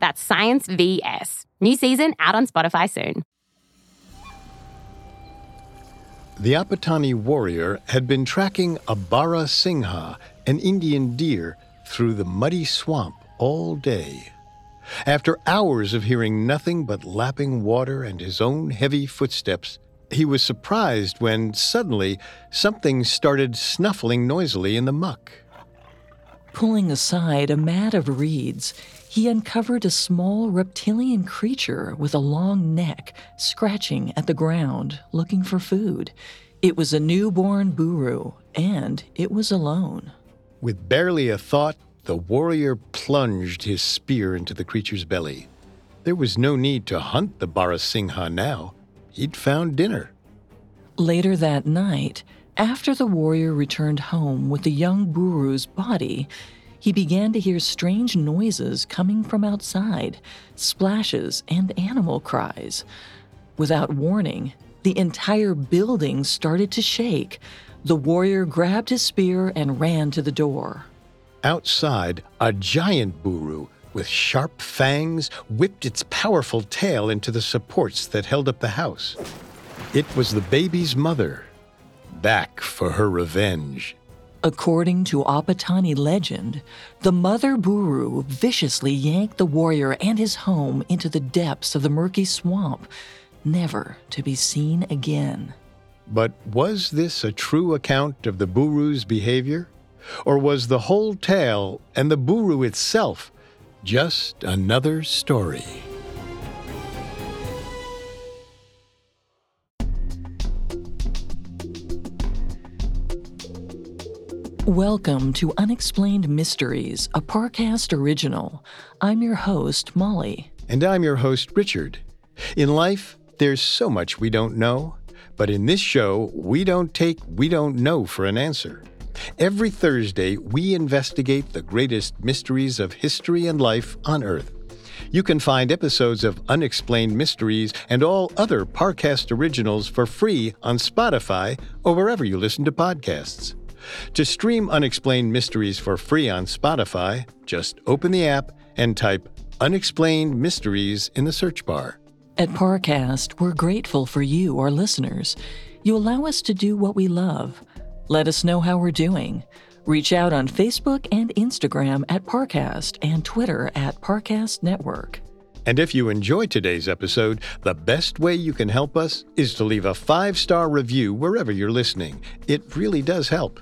That's Science VS. New season out on Spotify soon. The Apatani warrior had been tracking a Barasingha, an Indian deer, through the muddy swamp all day. After hours of hearing nothing but lapping water and his own heavy footsteps, he was surprised when suddenly something started snuffling noisily in the muck. Pulling aside a mat of reeds, he uncovered a small reptilian creature with a long neck scratching at the ground, looking for food. It was a newborn buru, and it was alone. With barely a thought, the warrior plunged his spear into the creature's belly. There was no need to hunt the Barasingha now. He'd found dinner. Later that night, after the warrior returned home with the young buru's body, he began to hear strange noises coming from outside, splashes, and animal cries. Without warning, the entire building started to shake. The warrior grabbed his spear and ran to the door. Outside, a giant buru with sharp fangs whipped its powerful tail into the supports that held up the house. It was the baby's mother, back for her revenge. According to Apatani legend, the mother Buru viciously yanked the warrior and his home into the depths of the murky swamp, never to be seen again. But was this a true account of the Buru's behavior? Or was the whole tale and the Buru itself just another story? Welcome to Unexplained Mysteries, a Parcast original. I'm your host, Molly. And I'm your host, Richard. In life, there's so much we don't know, but in this show, we don't take we don't know for an answer. Every Thursday, we investigate the greatest mysteries of history and life on Earth. You can find episodes of Unexplained Mysteries and all other Parcast originals for free on Spotify or wherever you listen to podcasts. To stream Unexplained Mysteries for free on Spotify, just open the app and type Unexplained Mysteries in the search bar. At Parcast, we're grateful for you, our listeners. You allow us to do what we love. Let us know how we're doing. Reach out on Facebook and Instagram at Parcast and Twitter at Parcast Network. And if you enjoyed today's episode, the best way you can help us is to leave a five star review wherever you're listening. It really does help.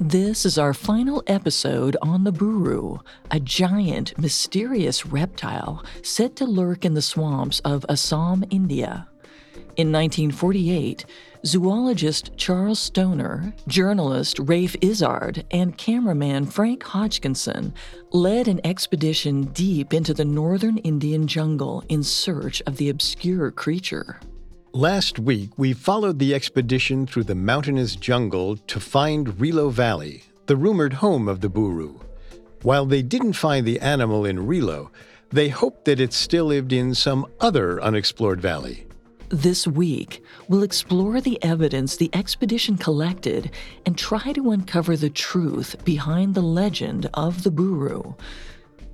This is our final episode on the Buru, a giant, mysterious reptile said to lurk in the swamps of Assam, India. In 1948, zoologist Charles Stonor, journalist Ralph Izzard, and cameraman Frank Hodgkinson led an expedition deep into the northern Indian jungle in search of the obscure creature. Last week, we followed the expedition through the mountainous jungle to find Rilo Valley, the rumored home of the Buru. While they didn't find the animal in Rilo, they hoped that it still lived in some other unexplored valley. This week, we'll explore the evidence the expedition collected and try to uncover the truth behind the legend of the Buru.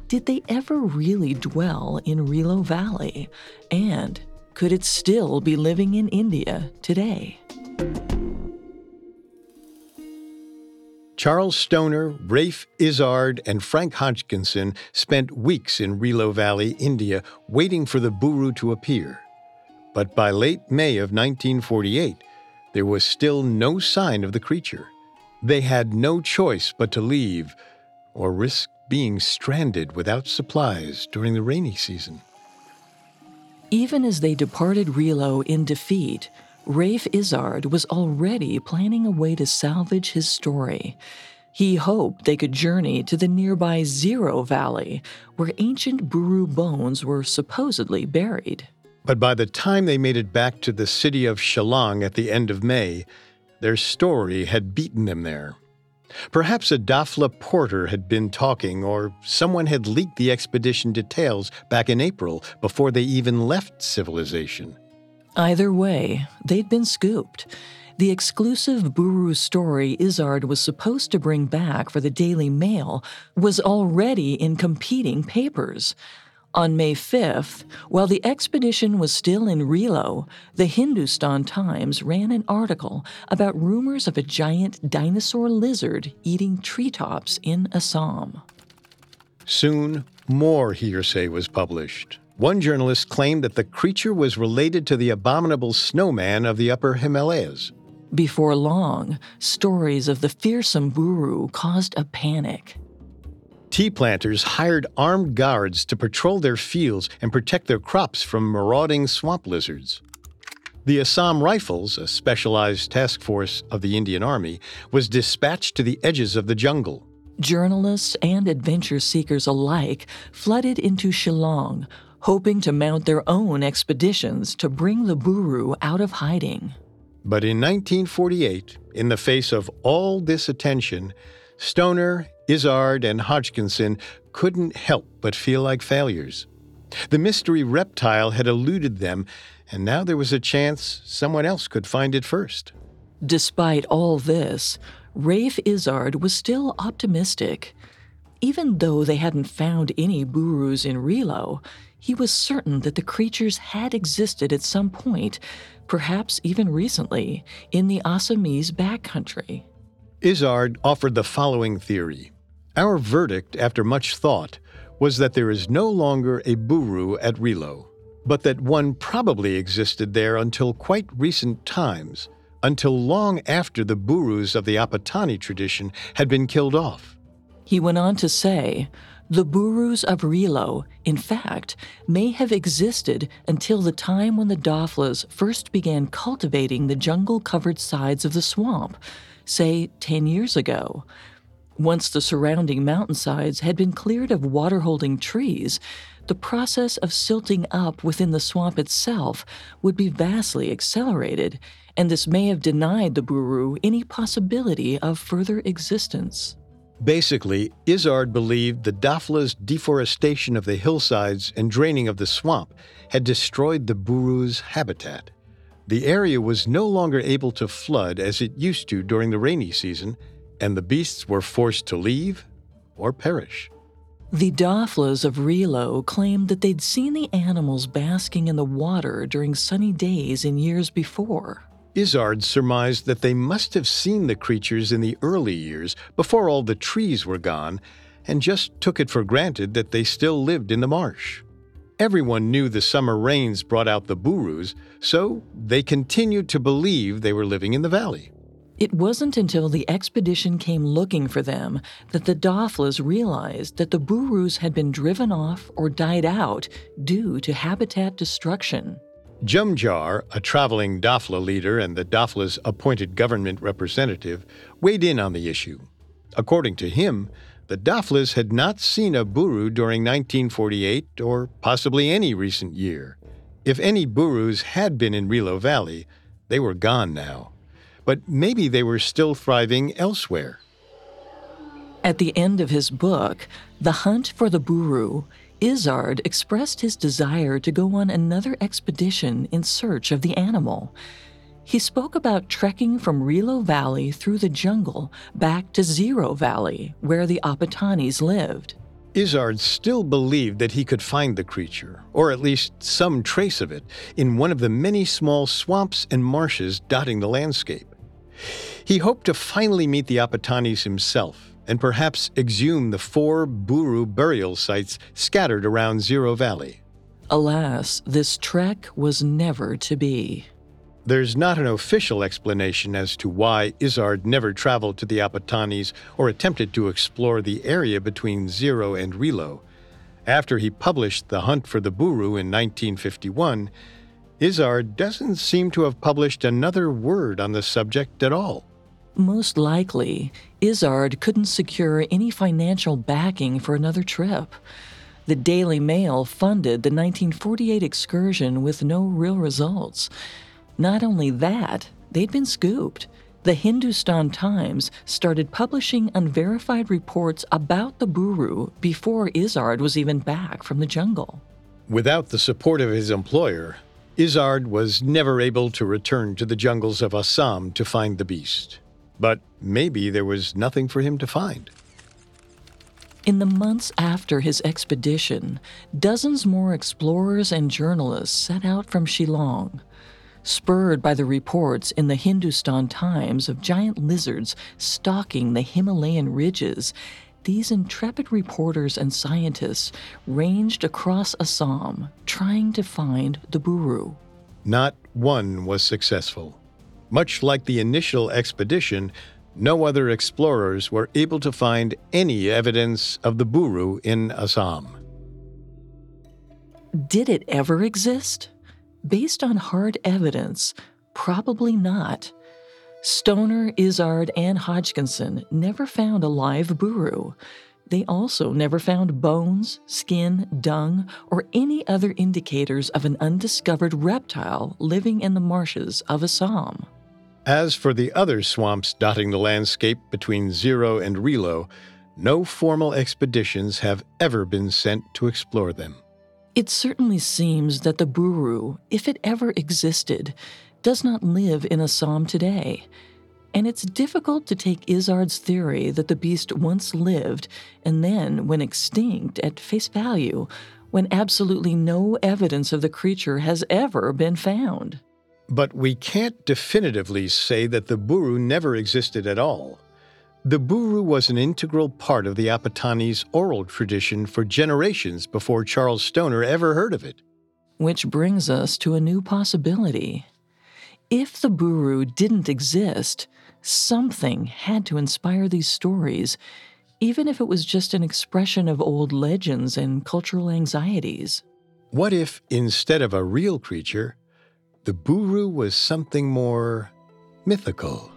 Did they ever really dwell in Rilo Valley? And could it still be living in India today? Charles Stonor, Ralph Izzard, and Frank Hodgkinson spent weeks in Rilo Valley, India, waiting for the Buru to appear. But by late May of 1948, there was still no sign of the creature. They had no choice but to leave or risk being stranded without supplies during the rainy season. Even as they departed Rilo in defeat, Ralph Izzard was already planning a way to salvage his story. He hoped they could journey to the nearby Ziro Valley, where ancient Buru bones were supposedly buried. But by the time they made it back to the city of Shillong at the end of May, their story had beaten them there. Perhaps a Dafla porter had been talking, or someone had leaked the expedition details back in April before they even left civilization. Either way, they'd been scooped. The exclusive Buru story Izzard was supposed to bring back for the Daily Mail was already in competing papers. On May 5th, while the expedition was still in Rilo, the Hindustan Times ran an article about rumors of a giant dinosaur lizard eating treetops in Assam. Soon, more hearsay was published. One journalist claimed that the creature was related to the abominable snowman of the upper Himalayas. Before long, stories of the fearsome Buru caused a panic. Tea planters hired armed guards to patrol their fields and protect their crops from marauding swamp lizards. The Assam Rifles, a specialized task force of the Indian Army, was dispatched to the edges of the jungle. Journalists and adventure seekers alike flooded into Shillong, hoping to mount their own expeditions to bring the Buru out of hiding. But in 1948, in the face of all this attention, Stonor, Izzard, and Hodgkinson couldn't help but feel like failures. The mystery reptile had eluded them, and now there was a chance someone else could find it first. Despite all this, Ralph Izzard was still optimistic. Even though they hadn't found any burus in Rilo, he was certain that the creatures had existed at some point, perhaps even recently, in the Assamese backcountry. Izzard offered the following theory. Our verdict, after much thought, was that there is no longer a Buru at Rilo, but that one probably existed there until quite recent times, until long after the Burus of the Apatani tradition had been killed off. He went on to say, the Burus of Rilo, in fact, may have existed until the time when the Daflas first began cultivating the jungle covered sides of the swamp, say 10 years ago. Once the surrounding mountainsides had been cleared of water holding trees, the process of silting up within the swamp itself would be vastly accelerated, and this may have denied the Buru any possibility of further existence. Basically, Izzard believed the Dafla's deforestation of the hillsides and draining of the swamp had destroyed the Buru's habitat. The area was no longer able to flood as it used to during the rainy season, and the beasts were forced to leave or perish. The Daflas of Rilo claimed that they'd seen the animals basking in the water during sunny days in years before. Izzard surmised that they must have seen the creatures in the early years, before all the trees were gone, and just took it for granted that they still lived in the marsh. Everyone knew the summer rains brought out the burus, so they continued to believe they were living in the valley. It wasn't until the expedition came looking for them that the Daflas realized that the Burus had been driven off or died out due to habitat destruction. Jumjar, a traveling Dafla leader and the Dafla's appointed government representative, weighed in on the issue. According to him, the Daflas had not seen a Buru during 1948 or possibly any recent year. If any Burus had been in Rilo Valley, they were gone now. But maybe they were still thriving elsewhere. At the end of his book, The Hunt for the Buru, Izzard expressed his desire to go on another expedition in search of the animal. He spoke about trekking from Rilo Valley through the jungle back to Ziro Valley, where the Apatanis lived. Izzard still believed that he could find the creature, or at least some trace of it, in one of the many small swamps and marshes dotting the landscape. He hoped to finally meet the Apatanis himself and perhaps exhume the four Buru burial sites scattered around Ziro Valley. Alas, this trek was never to be. There's not an official explanation as to why Izzard never traveled to the Apatanis or attempted to explore the area between Ziro and Rilo. After he published The Hunt for the Buru in 1951, Izzard doesn't seem to have published another word on the subject at all. Most likely, Izzard couldn't secure any financial backing for another trip. The Daily Mail funded the 1948 excursion with no real results. Not only that, they'd been scooped. The Hindustan Times started publishing unverified reports about the Buru before Izzard was even back from the jungle. Without the support of his employer, Izzard was never able to return to the jungles of Assam to find the beast. But maybe there was nothing for him to find. In the months after his expedition, dozens more explorers and journalists set out from Shillong. Spurred by the reports in the Hindustan Times of giant lizards stalking the Himalayan ridges, these intrepid reporters and scientists ranged across Assam trying to find the Buru. Not one was successful. Much like the initial expedition, no other explorers were able to find any evidence of the Buru in Assam. Did it ever exist? Based on hard evidence, probably not. Stonor, Izzard, and Hodgkinson never found a live buru. They also never found bones, skin, dung, or any other indicators of an undiscovered reptile living in the marshes of Assam. As for the other swamps dotting the landscape between Ziro and Rilo, no formal expeditions have ever been sent to explore them. It certainly seems that the Buru, if it ever existed, does not live in Assam today. And it's difficult to take Izzard's theory that the beast once lived and then went extinct at face value when absolutely no evidence of the creature has ever been found. But we can't definitively say that the Buru never existed at all. The Buru was an integral part of the Apatanis' oral tradition for generations before Charles Stonor ever heard of it. Which brings us to a new possibility. If the Buru didn't exist, something had to inspire these stories, even if it was just an expression of old legends and cultural anxieties. What if, instead of a real creature, the Buru was something more mythical?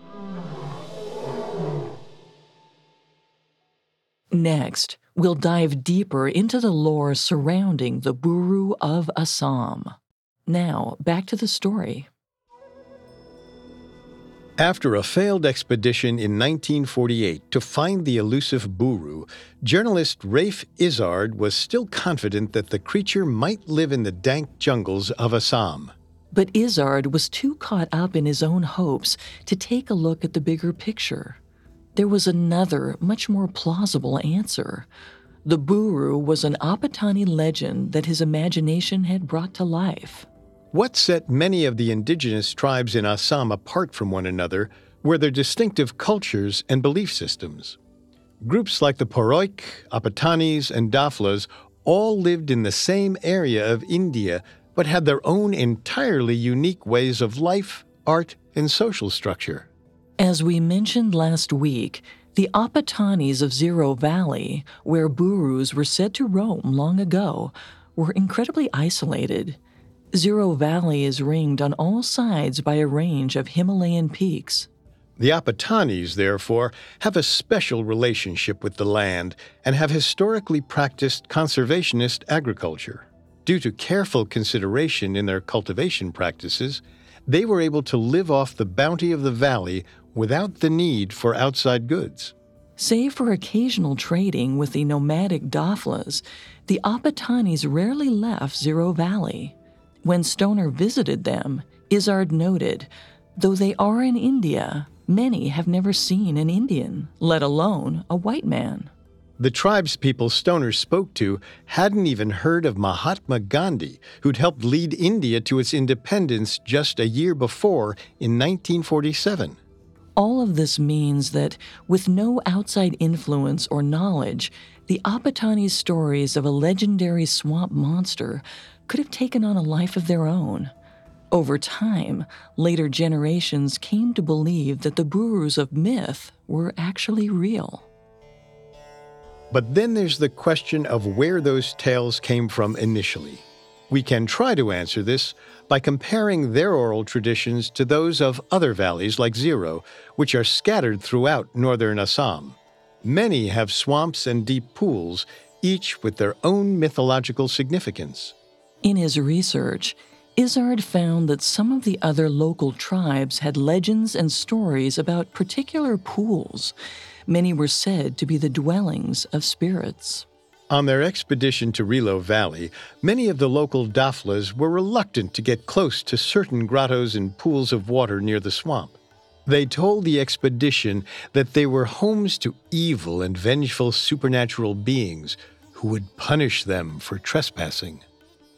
Next, we'll dive deeper into the lore surrounding the Buru of Assam. Now, back to the story. After a failed expedition in 1948 to find the elusive Buru, journalist Ralph Izzard was still confident that the creature might live in the dank jungles of Assam. But Izzard was too caught up in his own hopes to take a look at the bigger picture. There was another, much more plausible answer. The Buru was an Apatani legend that his imagination had brought to life. What set many of the indigenous tribes in Assam apart from one another were their distinctive cultures and belief systems. Groups like the Poroik, Apatanis, and Daflas all lived in the same area of India but had their own entirely unique ways of life, art, and social structure. As we mentioned last week, the Apatanis of Ziro Valley, where Burus were said to roam long ago, were incredibly isolated. Ziro Valley is ringed on all sides by a range of Himalayan peaks. The Apatanis, therefore, have a special relationship with the land and have historically practiced conservationist agriculture. Due to careful consideration in their cultivation practices, they were able to live off the bounty of the valley without the need for outside goods. Save for occasional trading with the nomadic Daflas, the Apatanis rarely left Ziro Valley. When Stonor visited them, Izzard noted, though they are in India, many have never seen an Indian, let alone a white man. The tribespeople Stonor spoke to hadn't even heard of Mahatma Gandhi, who'd helped lead India to its independence just a year before in 1947. All of this means that, with no outside influence or knowledge, the Apatani stories of a legendary swamp monster could have taken on a life of their own. Over time, later generations came to believe that the Burus of myth were actually real. But then there's the question of where those tales came from initially. We can try to answer this by comparing their oral traditions to those of other valleys like Ziro, which are scattered throughout northern Assam. Many have swamps and deep pools, each with their own mythological significance. In his research, Izzard found that some of the other local tribes had legends and stories about particular pools. Many were said to be the dwellings of spirits. On their expedition to Rilo Valley, many of the local Daflas were reluctant to get close to certain grottos and pools of water near the swamp. They told the expedition that they were homes to evil and vengeful supernatural beings who would punish them for trespassing.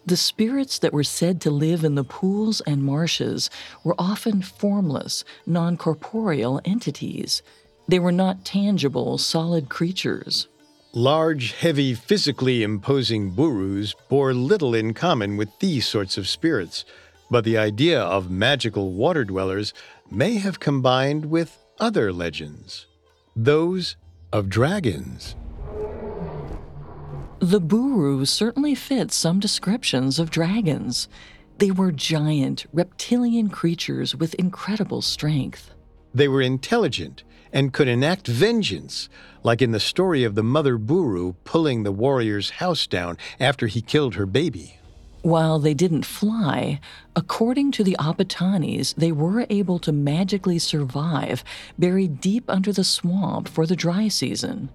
The spirits that were said to live in the pools and marshes were often formless, non corporeal entities. They were not tangible, solid creatures. Large, heavy, physically imposing burus bore little in common with these sorts of spirits, but the idea of magical water dwellers may have combined with other legends, those of dragons. The Buru certainly fit some descriptions of dragons. They were giant, reptilian creatures with incredible strength. They were intelligent and could enact vengeance, like in the story of the mother Buru pulling the warrior's house down after he killed her baby. While they didn't fly, according to the Apatanis, they were able to magically survive buried deep under the swamp for the dry season.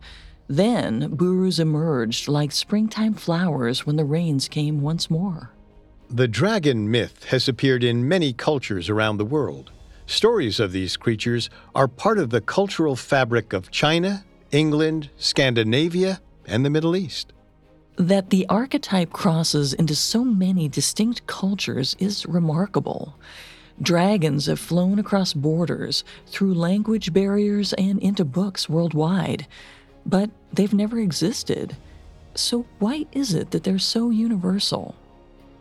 Then, burus emerged like springtime flowers when the rains came once more. The dragon myth has appeared in many cultures around the world. Stories of these creatures are part of the cultural fabric of China, England, Scandinavia, and the Middle East. That the archetype crosses into so many distinct cultures is remarkable. Dragons have flown across borders, through language barriers, and into books worldwide but they've never existed. So, why is it that they're so universal?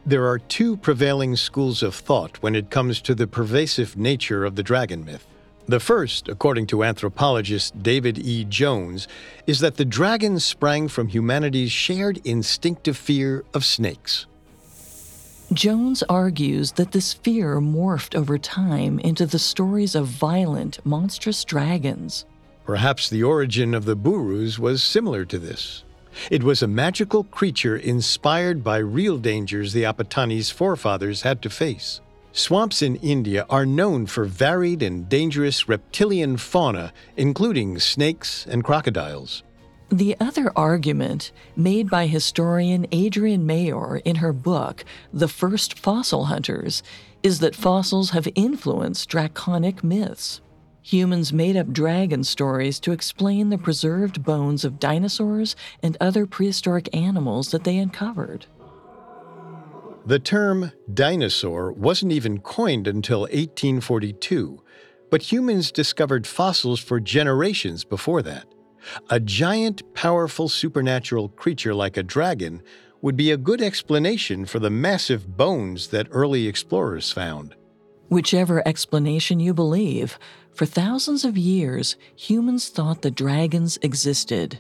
There are two prevailing schools of thought when it comes to the pervasive nature of the dragon myth. The first, according to anthropologist David E. Jones, is that the dragon sprang from humanity's shared instinctive fear of snakes. Jones argues that this fear morphed over time into the stories of violent, monstrous dragons. Perhaps the origin of the Burus was similar to this. It was a magical creature inspired by real dangers the Apatanis' forefathers had to face. Swamps in India are known for varied and dangerous reptilian fauna, including snakes and crocodiles. The other argument, made by historian Adrienne Mayor in her book, The First Fossil Hunters, is that fossils have influenced draconic myths. Humans made up dragon stories to explain the preserved bones of dinosaurs and other prehistoric animals that they uncovered. The term dinosaur wasn't even coined until 1842, but humans discovered fossils for generations before that. A giant, powerful supernatural creature like a dragon would be a good explanation for the massive bones that early explorers found. Whichever explanation you believe, for thousands of years, humans thought the dragons existed.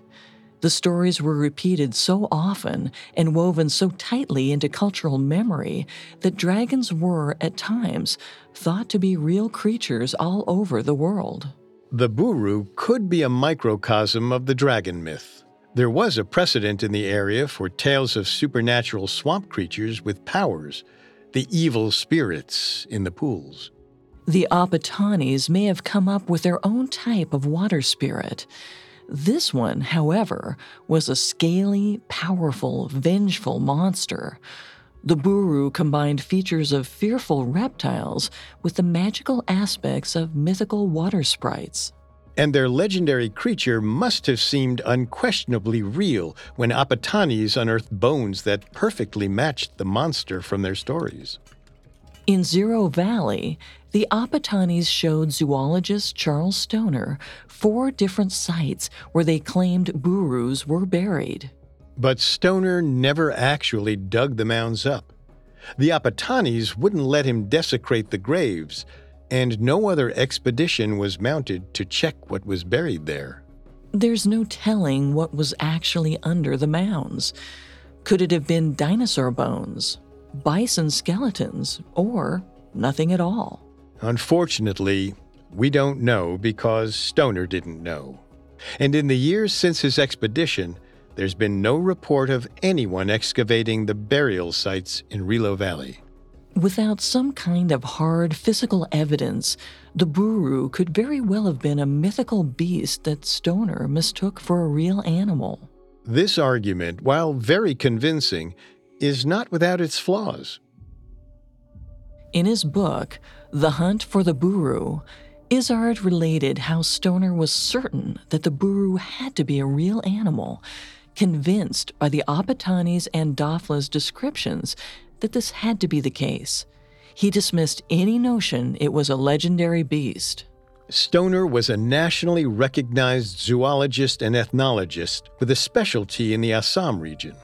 The stories were repeated so often and woven so tightly into cultural memory that dragons were, at times, thought to be real creatures all over the world. The Buru could be a microcosm of the dragon myth. There was a precedent in the area for tales of supernatural swamp creatures with powers, the evil spirits in the pools. The Apatanis may have come up with their own type of water spirit. This one, however, was a scaly, powerful, vengeful monster. The Buru combined features of fearful reptiles with the magical aspects of mythical water sprites. And their legendary creature must have seemed unquestionably real when Apatanis unearthed bones that perfectly matched the monster from their stories. In Ziro Valley, the Apatanis showed zoologist Charles Stonor four different sites where they claimed burus were buried. But Stonor never actually dug the mounds up. The Apatanis wouldn't let him desecrate the graves, and no other expedition was mounted to check what was buried there. There's no telling what was actually under the mounds. Could it have been dinosaur bones, bison skeletons, or nothing at all? Unfortunately, we don't know because Stonor didn't know. And in the years since his expedition, there's been no report of anyone excavating the burial sites in Rilo Valley. Without some kind of hard physical evidence, the Buru could very well have been a mythical beast that Stonor mistook for a real animal. This argument, while very convincing, is not without its flaws. In his book, The Hunt for the Buru, Izzard related how Stonor was certain that the Buru had to be a real animal, convinced by the Apatanis and Dafla's descriptions that this had to be the case. He dismissed any notion it was a legendary beast. Stonor was a nationally recognized zoologist and ethnologist with a specialty in the Assam region.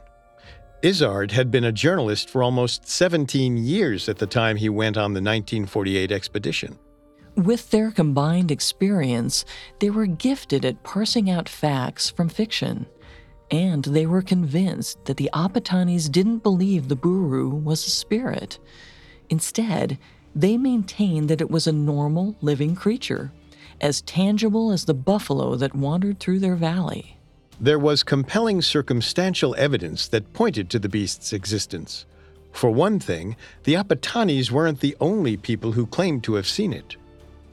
Izzard had been a journalist for almost 17 years at the time he went on the 1948 expedition. With their combined experience, they were gifted at parsing out facts from fiction. And they were convinced that the Apatanis didn't believe the Buru was a spirit. Instead, they maintained that it was a normal, living creature, as tangible as the buffalo that wandered through their valley. There was compelling circumstantial evidence that pointed to the beast's existence. For one thing, the Apatanis weren't the only people who claimed to have seen it.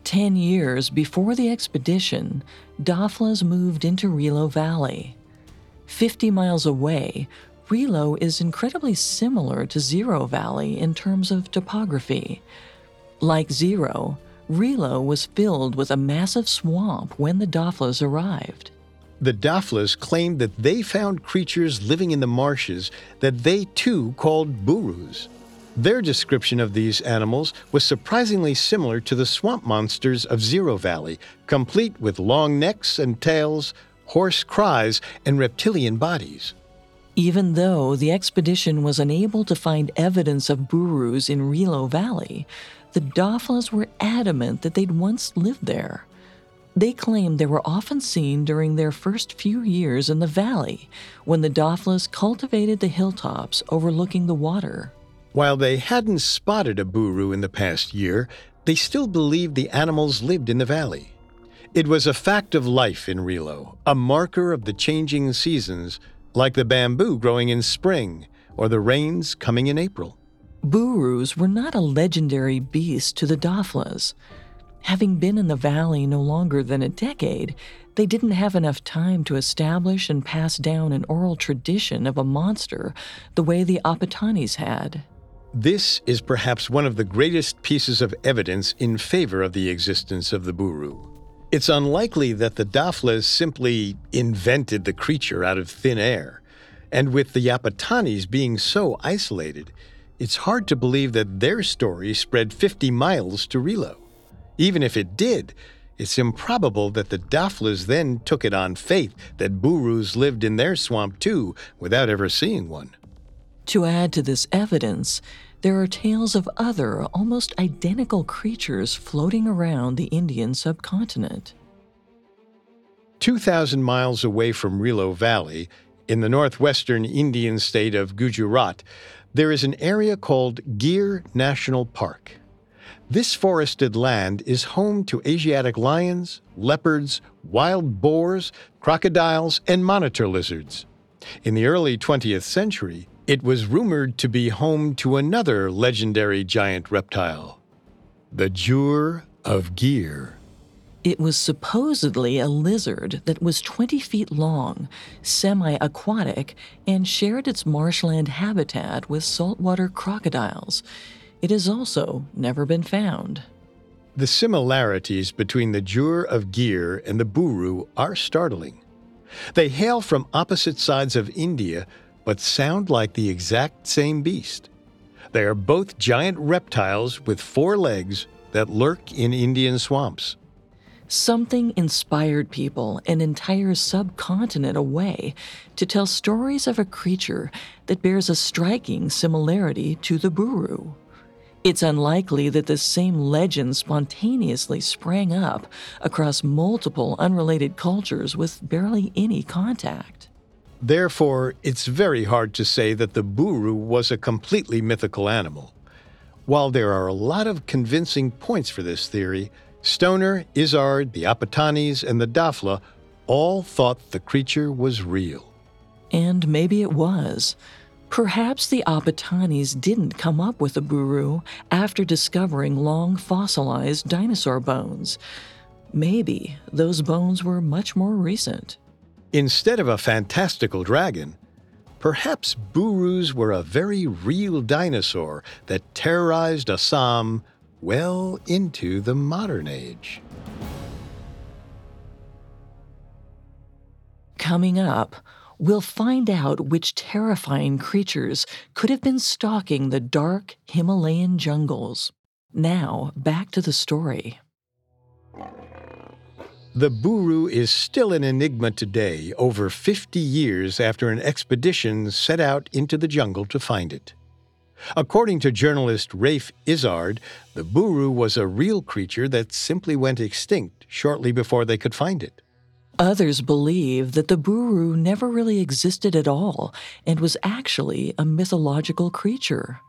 Ten years before the expedition, Daflas moved into Rilo Valley. Fifty miles away, Rilo is incredibly similar to Ziro Valley in terms of topography. Like Ziro, Rilo was filled with a massive swamp when the Daflas arrived. The Daflas claimed that they found creatures living in the marshes that they too called burus. Their description of these animals was surprisingly similar to the swamp monsters of Ziro Valley, complete with long necks and tails, hoarse cries, and reptilian bodies. Even though the expedition was unable to find evidence of burus in Rilo Valley, the Daflas were adamant that they'd once lived there. They claimed they were often seen during their first few years in the valley when the Daflas cultivated the hilltops overlooking the water. While they hadn't spotted a buru in the past year, they still believed the animals lived in the valley. It was a fact of life in Rilo, a marker of the changing seasons, like the bamboo growing in spring or the rains coming in April. Burus were not a legendary beast to the Daflas. Having been in the valley no longer than a decade, they didn't have enough time to establish and pass down an oral tradition of a monster the way the Apatanis had. This is perhaps one of the greatest pieces of evidence in favor of the existence of the Buru. It's unlikely that the Daflas simply invented the creature out of thin air. And with the Apatanis being so isolated, it's hard to believe that their story spread 50 miles to Rilo. Even if it did, it's improbable that the Daflas then took it on faith that Burus lived in their swamp too without ever seeing one. To add to this evidence, there are tales of other, almost identical creatures floating around the Indian subcontinent. 2,000 miles away from Rilo Valley, in the northwestern Indian state of Gujarat, there is an area called Gir National Park. This forested land is home to Asiatic lions, leopards, wild boars, crocodiles, and monitor lizards. In the early 20th century, it was rumored to be home to another legendary giant reptile, the Jur of Gir. It was supposedly a lizard that was 20 feet long, semi aquatic, and shared its marshland habitat with saltwater crocodiles. It has also never been found. The similarities between the Jur of Gir and the Buru are startling. They hail from opposite sides of India but sound like the exact same beast. They are both giant reptiles with four legs that lurk in Indian swamps. Something inspired people an entire subcontinent away to tell stories of a creature that bears a striking similarity to the Buru. It's unlikely that the same legend spontaneously sprang up across multiple unrelated cultures with barely any contact. Therefore, it's very hard to say that the buru was a completely mythical animal. While there are a lot of convincing points for this theory, Stonor, Izzard, the Apatanis, and the Dafla all thought the creature was real. And maybe it was. Perhaps the Apatanis didn't come up with the Buru after discovering long fossilized dinosaur bones. Maybe those bones were much more recent. Instead of a fantastical dragon, perhaps Burus were a very real dinosaur that terrorized Assam well into the modern age. Coming up, we'll find out which terrifying creatures could have been stalking the dark Himalayan jungles. Now, back to the story. The Buru is still an enigma today, over 50 years after an expedition set out into the jungle to find it. According to journalist Ralph Izzard, the Buru was a real creature that simply went extinct shortly before they could find it. Others believe that the Buru never really existed at all and was actually a mythological creature.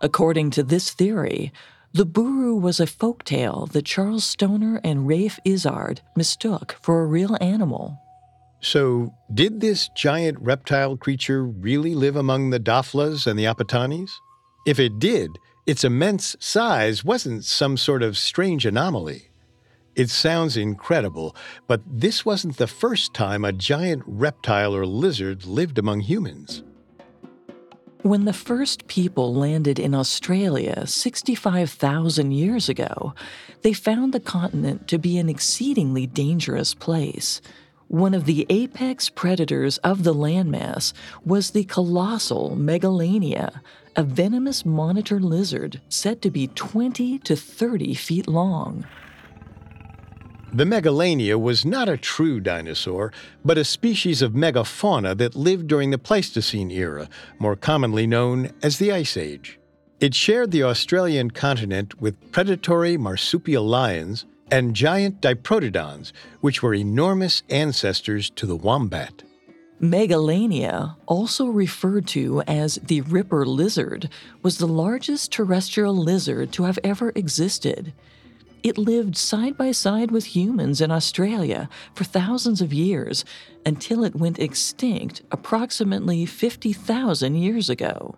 According to this theory, the Buru was a folk tale that Charles Stonor and Ralph Izzard mistook for a real animal. So, did this giant reptile creature really live among the Daflas and the Apatanis? If it did, its immense size wasn't some sort of strange anomaly. It sounds incredible, but this wasn't the first time a giant reptile or lizard lived among humans. When the first people landed in Australia 65,000 years ago, they found the continent to be an exceedingly dangerous place. One of the apex predators of the landmass was the colossal Megalania, a venomous monitor lizard said to be 20 to 30 feet long. The Megalania was not a true dinosaur, but a species of megafauna that lived during the Pleistocene era, more commonly known as the Ice Age. It shared the Australian continent with predatory marsupial lions and giant diprotodons, which were enormous ancestors to the wombat. Megalania, also referred to as the Ripper lizard, was the largest terrestrial lizard to have ever existed. It lived side by side with humans in Australia for thousands of years until it went extinct approximately 50,000 years ago.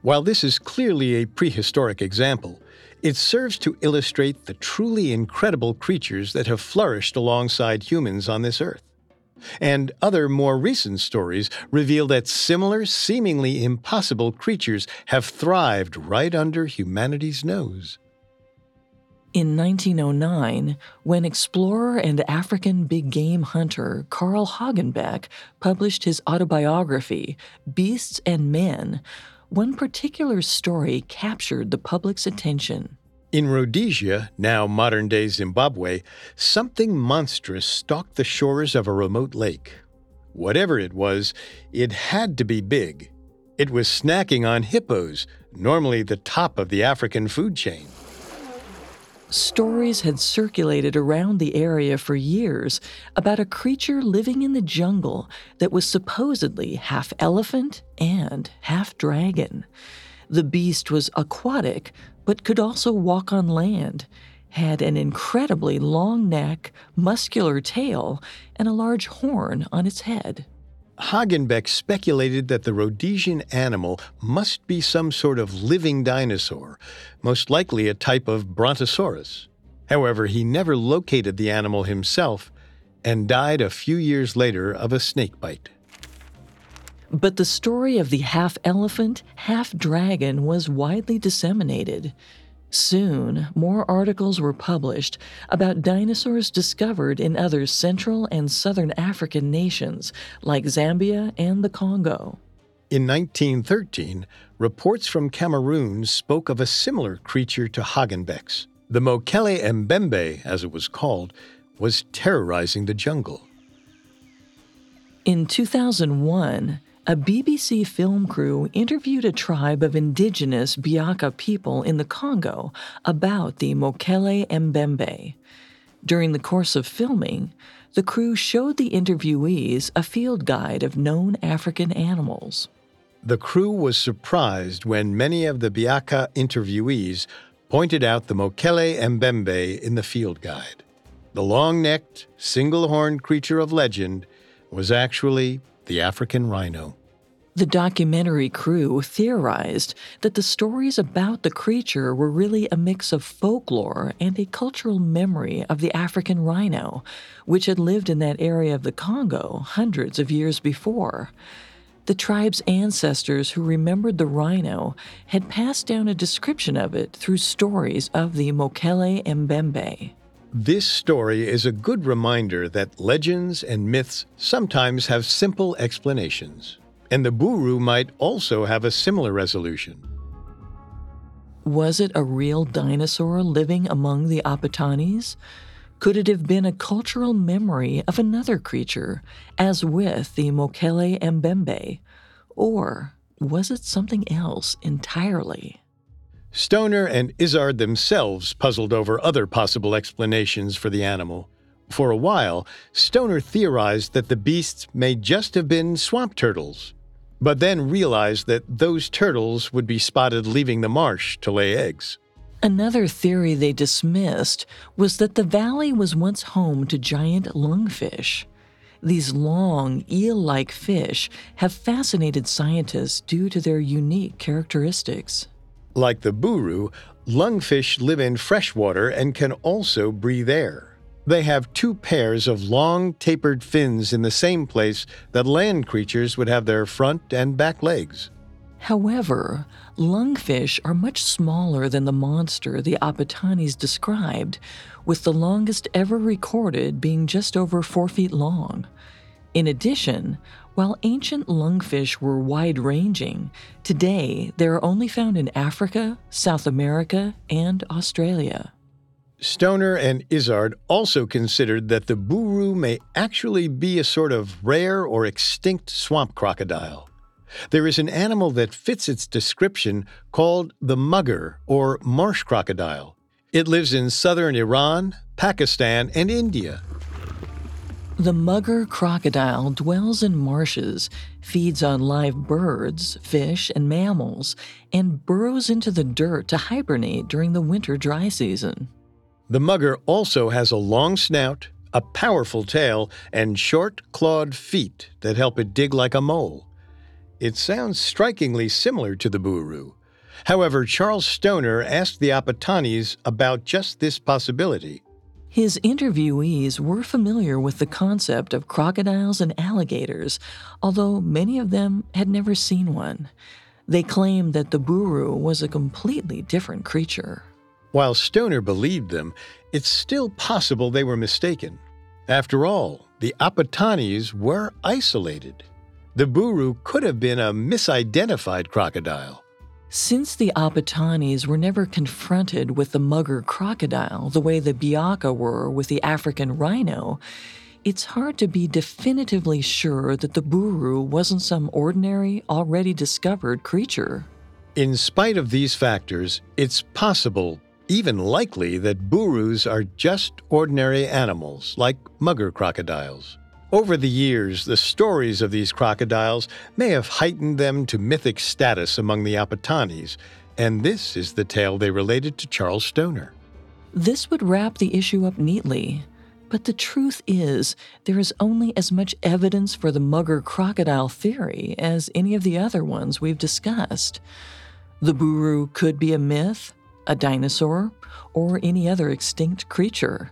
While this is clearly a prehistoric example, it serves to illustrate the truly incredible creatures that have flourished alongside humans on this earth. And other more recent stories reveal that similar, seemingly impossible creatures have thrived right under humanity's nose. In 1909, when explorer and African big game hunter Carl Hagenbeck published his autobiography, Beasts and Men, one particular story captured the public's attention. In Rhodesia, now modern day Zimbabwe, something monstrous stalked the shores of a remote lake. Whatever it was, it had to be big. It was snacking on hippos, normally the top of the African food chain. Stories had circulated around the area for years about a creature living in the jungle that was supposedly half elephant and half dragon. The beast was aquatic, but could also walk on land, had an incredibly long neck, muscular tail, and a large horn on its head. Hagenbeck speculated that the Rhodesian animal must be some sort of living dinosaur, most likely a type of Brontosaurus. However, he never located the animal himself and died a few years later of a snake bite. But the story of the half elephant, half dragon was widely disseminated. Soon, more articles were published about dinosaurs discovered in other Central and Southern African nations like Zambia and the Congo. In 1913, reports from Cameroon spoke of a similar creature to Hagenbeck's. The Mokele Mbembe, as it was called, was terrorizing the jungle. In 2001, a BBC film crew interviewed a tribe of indigenous Biaka people in the Congo about the Mokele Mbembe. During the course of filming, the crew showed the interviewees a field guide of known African animals. The crew was surprised when many of the Biaka interviewees pointed out the Mokele Mbembe in the field guide. The long necked, single horned creature of legend was actually the African rhino. The documentary crew theorized that the stories about the creature were really a mix of folklore and a cultural memory of the African rhino, which had lived in that area of the Congo hundreds of years before. The tribe's ancestors who remembered the rhino had passed down a description of it through stories of the Mokele Mbembe. This story is a good reminder that legends and myths sometimes have simple explanations and the Buru might also have a similar resolution. Was it a real dinosaur living among the Apatanis? Could it have been a cultural memory of another creature, as with the Mokele Mbembe? Or was it something else entirely? Stonor and Izzard themselves puzzled over other possible explanations for the animal. For a while, Stonor theorized that the beasts may just have been swamp turtles, but then realized that those turtles would be spotted leaving the marsh to lay eggs. Another theory they dismissed was that the valley was once home to giant lungfish. These long, eel like fish have fascinated scientists due to their unique characteristics. Like the buru, lungfish live in freshwater and can also breathe air. They have two pairs of long, tapered fins in the same place that land creatures would have their front and back legs. However, lungfish are much smaller than the monster the Apatanis described, with the longest ever recorded being just over four feet long. In addition, while ancient lungfish were wide ranging, today they are only found in Africa, South America, and Australia. Stonor and Izzard also considered that the buru may actually be a sort of rare or extinct swamp crocodile. There is an animal that fits its description called the mugger or marsh crocodile. It lives in southern Iran, Pakistan, and India. The mugger crocodile dwells in marshes, feeds on live birds, fish, and mammals, and burrows into the dirt to hibernate during the winter dry season. The mugger also has a long snout, a powerful tail, and short, clawed feet that help it dig like a mole. It sounds strikingly similar to the buru. However, Charles Stonor asked the Apatanis about just this possibility. His interviewees were familiar with the concept of crocodiles and alligators, although many of them had never seen one. They claimed that the buru was a completely different creature. While Stonor believed them, it's still possible they were mistaken. After all, the Apatanis were isolated. The Buru could have been a misidentified crocodile. Since the Apatanis were never confronted with the mugger crocodile the way the Biaka were with the African rhino, it's hard to be definitively sure that the Buru wasn't some ordinary, already discovered creature. In spite of these factors, it's possible even likely that burus are just ordinary animals, like mugger crocodiles. Over the years, the stories of these crocodiles may have heightened them to mythic status among the Apatanis, and this is the tale they related to Charles Stonor. This would wrap the issue up neatly. But the truth is, there is only as much evidence for the mugger crocodile theory as any of the other ones we've discussed. The buru could be a myth, a dinosaur, or any other extinct creature.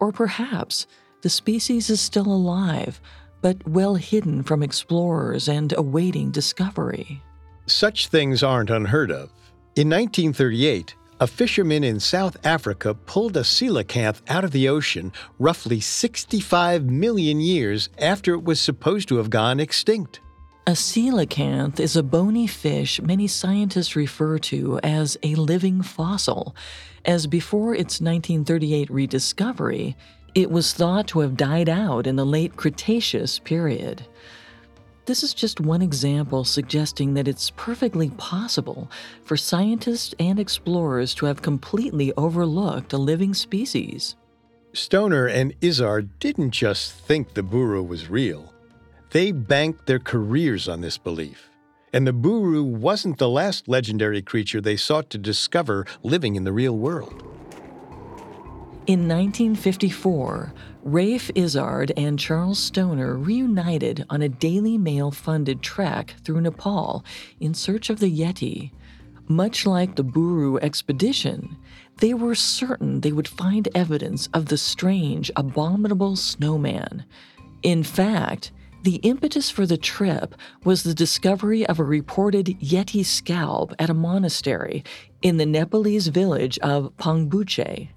Or perhaps the species is still alive, but well hidden from explorers and awaiting discovery. Such things aren't unheard of. In 1938, a fisherman in South Africa pulled a coelacanth out of the ocean roughly 65 million years after it was supposed to have gone extinct. A coelacanth is a bony fish many scientists refer to as a living fossil, as before its 1938 rediscovery, it was thought to have died out in the late Cretaceous period. This is just one example suggesting that it's perfectly possible for scientists and explorers to have completely overlooked a living species. Stonor and Izzard didn't just think the Buru was real. They banked their careers on this belief. And the Buru wasn't the last legendary creature they sought to discover living in the real world. In 1954, Ralph Izzard and Charles Stonor reunited on a Daily Mail funded trek through Nepal in search of the Yeti. Much like the Buru expedition, they were certain they would find evidence of the strange, abominable snowman. In fact, the impetus for the trip was the discovery of a reported Yeti scalp at a monastery in the Nepalese village of Pangboche.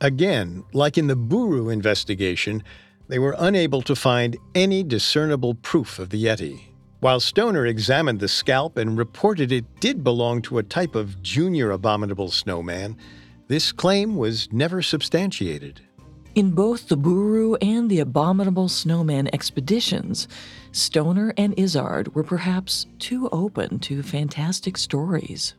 Again, like in the Buru investigation, they were unable to find any discernible proof of the Yeti. While Stonor examined the scalp and reported it did belong to a type of junior abominable snowman, this claim was never substantiated. In both the Buru and the Abominable Snowman expeditions, Stonor and Izzard were perhaps too open to fantastic stories.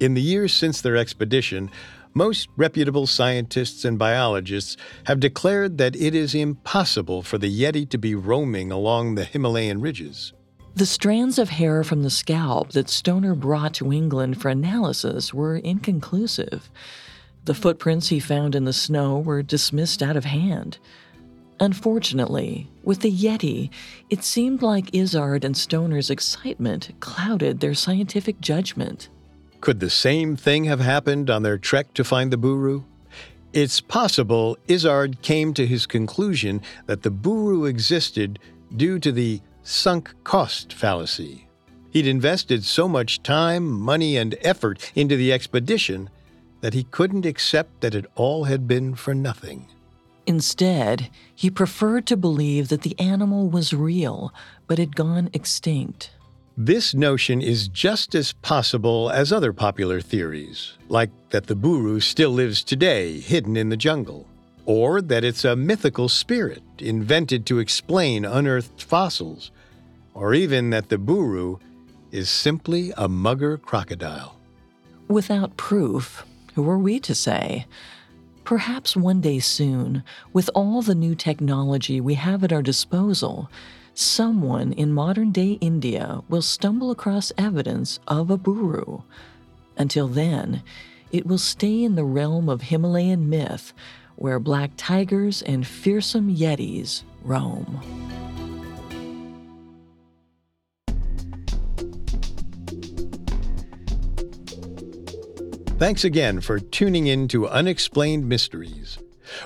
In the years since their expedition, most reputable scientists and biologists have declared that it is impossible for the Yeti to be roaming along the Himalayan ridges. The strands of hair from the scalp that Stonor brought to England for analysis were inconclusive. The footprints he found in the snow were dismissed out of hand. Unfortunately, with the Yeti, it seemed like Izzard and Stonor's excitement clouded their scientific judgment. Could the same thing have happened on their trek to find the Buru? It's possible Izzard came to his conclusion that the Buru existed due to the sunk cost fallacy. He'd invested so much time, money, and effort into the expedition that he couldn't accept that it all had been for nothing. Instead, he preferred to believe that the animal was real but had gone extinct. This notion is just as possible as other popular theories, like that the Buru still lives today hidden in the jungle, or that it's a mythical spirit invented to explain unearthed fossils, or even that the Buru is simply a mugger crocodile. Without proof, who are we to say? Perhaps one day soon, with all the new technology we have at our disposal, someone in modern day India will stumble across evidence of a buru. Until then, it will stay in the realm of Himalayan myth, where black tigers and fearsome yetis roam. Thanks again for tuning in to Unexplained Mysteries.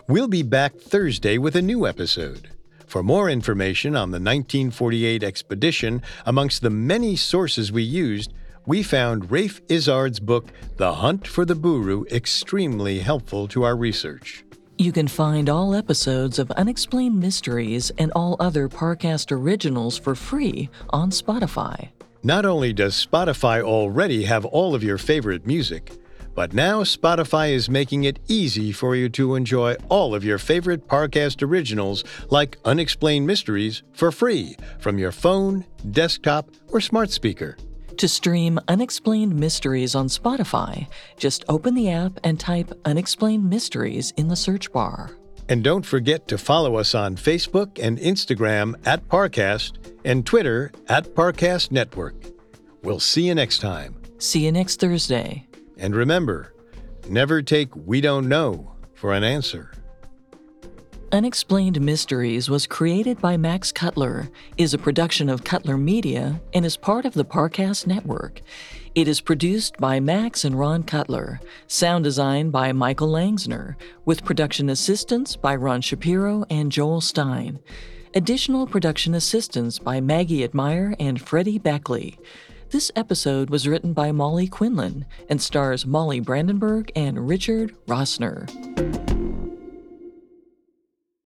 We'll be back Thursday with a new episode. For more information on the 1948 expedition, amongst the many sources we used, we found Ralph Izzard's book, The Hunt for the Buru, extremely helpful to our research. You can find all episodes of Unexplained Mysteries and all other Parcast originals for free on Spotify. Not only does Spotify already have all of your favorite music, but now Spotify is making it easy for you to enjoy all of your favorite Parcast originals like Unexplained Mysteries for free from your phone, desktop, or smart speaker. To stream Unexplained Mysteries on Spotify, just open the app and type Unexplained Mysteries in the search bar. And don't forget to follow us on Facebook and Instagram at Parcast and Twitter at Parcast Network. We'll see you next time. See you next Thursday. And remember, never take we don't know for an answer. Unexplained Mysteries was created by Max Cutler, is a production of Cutler Media, and is part of the Parcast Network. It is produced by Max and Ron Cutler, sound design by Michael Langsner, with production assistance by Ron Shapiro and Joel Stein. Additional production assistance by Maggie Admire and Freddie Beckley. This episode was written by Molly Quinlan and stars Molly Brandenburg and Richard Rossner.